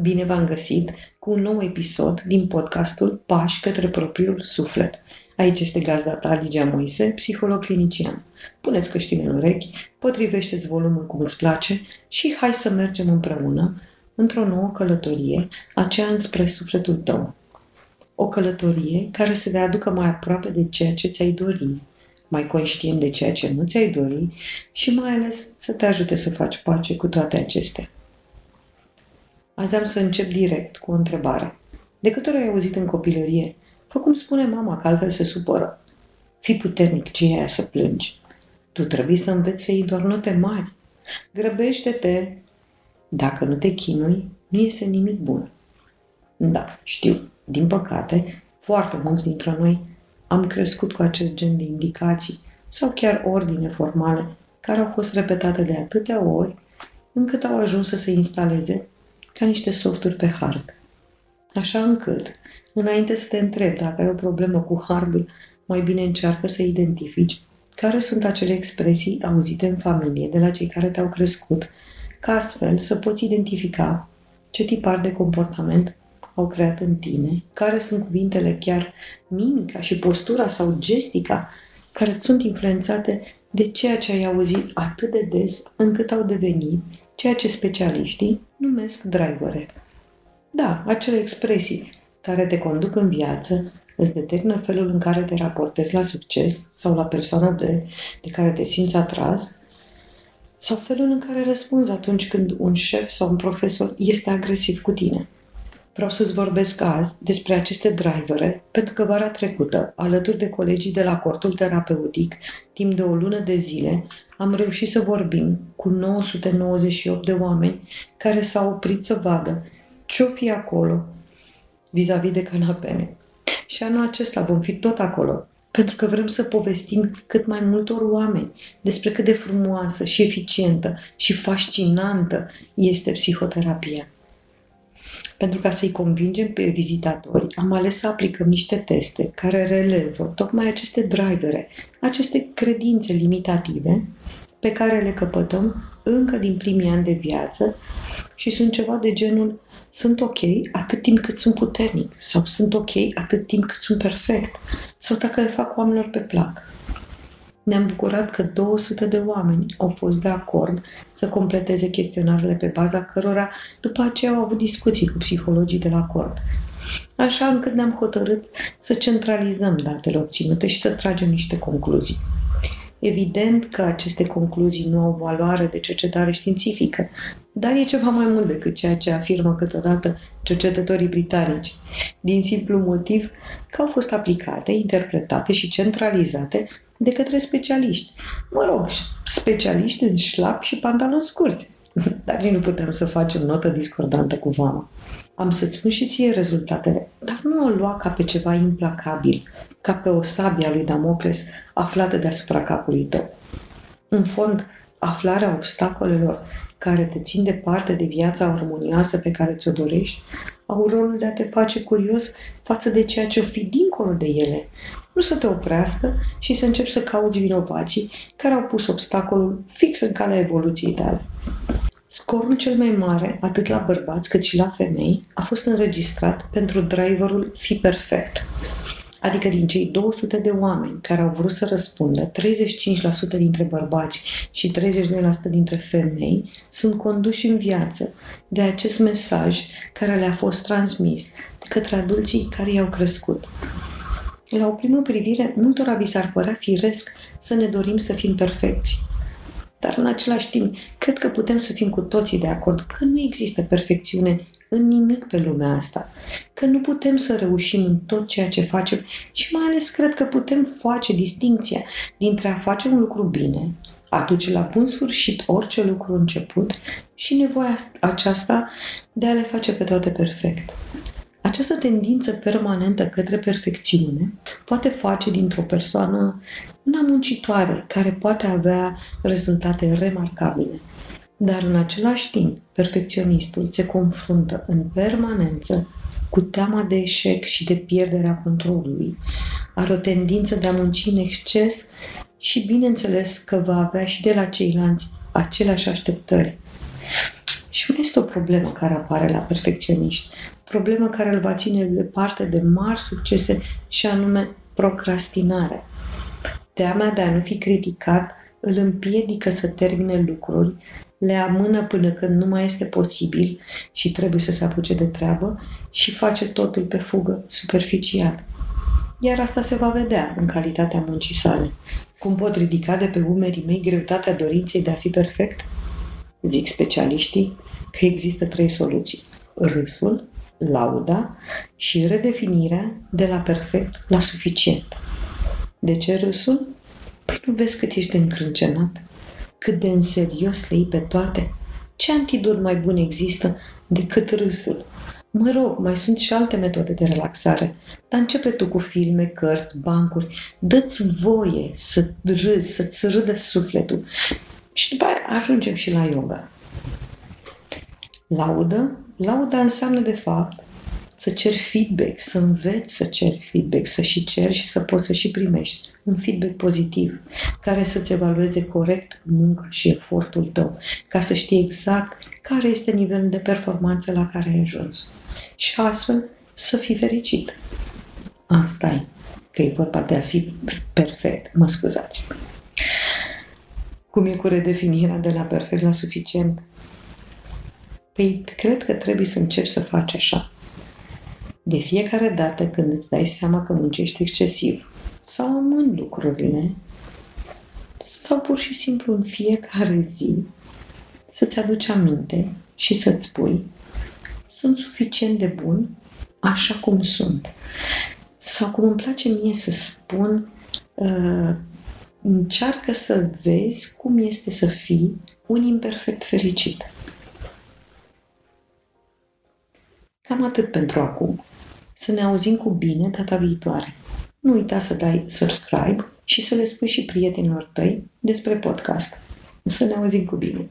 Bine v-am găsit cu un nou episod din podcastul Pași către propriul suflet. Aici este gazda ta, Ligia Moise, psiholog clinician. Puneți căștile în urechi, potrivește-ți volumul cum îți place și hai să mergem împreună într-o nouă călătorie, aceea înspre sufletul tău. O călătorie care să te aducă mai aproape de ceea ce ți-ai dori, mai conștient de ceea ce nu ți-ai dori și mai ales să te ajute să faci pace cu toate acestea. Azi am să încep direct cu o întrebare. De câte ori ai auzit în copilărie, fă cum spune mama, că altfel se supără. Fii puternic, ce e aia să plângi? Tu trebuie să înveți să iei doar note mari. Grăbește-te. Dacă nu te chinui, nu iese nimic bun. Da, știu, din păcate, foarte mulți dintre noi am crescut cu acest gen de indicații sau chiar ordine formale care au fost repetate de atâtea ori încât au ajuns să se instaleze ca niște softuri pe hard. Așa încât, înainte să te întreb dacă ai o problemă cu hardul, mai bine încearcă să identifici care sunt acele expresii auzite în familie de la cei care te-au crescut, ca astfel să poți identifica ce tipar de comportament au creat în tine, care sunt cuvintele chiar mimica și postura sau gestica care sunt influențate de ceea ce ai auzit atât de des încât au devenit ceea ce specialiștii numesc drivere. Da, acele expresii care te conduc în viață, îți determină felul în care te raportezi la succes sau la persoana de, de care te simți atras, sau felul în care răspunzi atunci când un șef sau un profesor este agresiv cu tine. Vreau să-ți vorbesc azi despre aceste drivere, pentru că vara trecută, alături de colegii de la cortul terapeutic, timp de o lună de zile, am reușit să vorbim cu 998 de oameni care s-au oprit să vadă ce-o fi acolo vis-a-vis de canapene. Și anul acesta vom fi tot acolo, pentru că vrem să povestim cât mai multor oameni despre cât de frumoasă și eficientă și fascinantă este psihoterapia. Pentru ca să-i convingem pe vizitatori, am ales să aplicăm niște teste care relevă tocmai aceste drivere, aceste credințe limitative pe care le căpătăm încă din primii ani de viață și sunt ceva de genul sunt ok atât timp cât sunt puternic sau sunt ok atât timp cât sunt perfect sau dacă le fac oamenilor pe plac. Ne-am bucurat că 200 de oameni au fost de acord să completeze chestionarele pe baza cărora după aceea au avut discuții cu psihologii de la acord. Așa încât ne-am hotărât să centralizăm datele obținute și să tragem niște concluzii. Evident că aceste concluzii nu au valoare de cercetare științifică, dar e ceva mai mult decât ceea ce afirmă câteodată cercetătorii britanici, din simplu motiv că au fost aplicate, interpretate și centralizate de către specialiști. Mă rog, specialiști în șlap și pantaloni scurți. Dar nici nu putem să facem notă discordantă cu vama. Am să-ți spun și ție rezultatele, dar nu o lua ca pe ceva implacabil, ca pe o sabie a lui Damocles aflată deasupra capului tău. În fond, aflarea obstacolelor care te țin departe de viața armonioasă pe care ți-o dorești, au rolul de a te face curios față de ceea ce o fi dincolo de ele. Nu să te oprească și să începi să cauți vinovații care au pus obstacolul fix în calea evoluției tale. Scorul cel mai mare, atât la bărbați cât și la femei, a fost înregistrat pentru driverul Fi Perfect. Adică din cei 200 de oameni care au vrut să răspundă, 35% dintre bărbați și 32% dintre femei sunt conduși în viață de acest mesaj care le-a fost transmis de către adulții care i-au crescut. La o primă privire, multora vi s-ar părea firesc să ne dorim să fim perfecți. Dar în același timp, cred că putem să fim cu toții de acord că nu există perfecțiune în nimic pe lumea asta, că nu putem să reușim în tot ceea ce facem și mai ales cred că putem face distinția dintre a face un lucru bine, a duce la bun sfârșit orice lucru început și nevoia aceasta de a le face pe toate perfect. Această tendință permanentă către perfecțiune poate face dintr-o persoană una muncitoare care poate avea rezultate remarcabile. Dar în același timp, perfecționistul se confruntă în permanență cu teama de eșec și de pierderea controlului. Are o tendință de a munci în exces și bineînțeles că va avea și de la ceilalți aceleași așteptări. Și mai este o problemă care apare la perfecționiști. Problemă care îl va ține departe de mari succese și anume procrastinare. Teama de a nu fi criticat îl împiedică să termine lucruri, le amână până când nu mai este posibil și trebuie să se apuce de treabă și face totul pe fugă, superficial. Iar asta se va vedea în calitatea muncii sale. Cum pot ridica de pe umerii mei greutatea dorinței de a fi perfect? Zic specialiștii că există trei soluții. Râsul, lauda și redefinirea de la perfect la suficient. De ce râsul? Păi nu vezi cât ești încrâncenat? Cât de în serios le pe toate? Ce antidot mai bun există decât râsul? Mă rog, mai sunt și alte metode de relaxare, dar începe tu cu filme, cărți, bancuri. Dă-ți voie să râzi, să-ți râdă sufletul. Și după aia ajungem și la yoga. Laudă? Lauda înseamnă, de fapt, să ceri feedback, să înveți să ceri feedback, să și ceri și să poți să și primești un feedback pozitiv, care să-ți evalueze corect munca și efortul tău, ca să știi exact care este nivelul de performanță la care ai ajuns. Și astfel să fii fericit. Asta e, că e vorba de a fi perfect. Mă scuzați. Cum e cu redefinirea de la perfect la suficient? Păi, cred că trebuie să încerci să faci așa. De fiecare dată când îți dai seama că muncești excesiv sau amând lucrurile, sau pur și simplu în fiecare zi să-ți aduci aminte și să-ți spui sunt suficient de bun așa cum sunt. Sau cum îmi place mie să spun, uh, încearcă să vezi cum este să fii un imperfect fericit. Cam atât pentru acum. Să ne auzim cu bine data viitoare. Nu uita să dai subscribe și să le spui și prietenilor tăi despre podcast. Să ne auzim cu bine!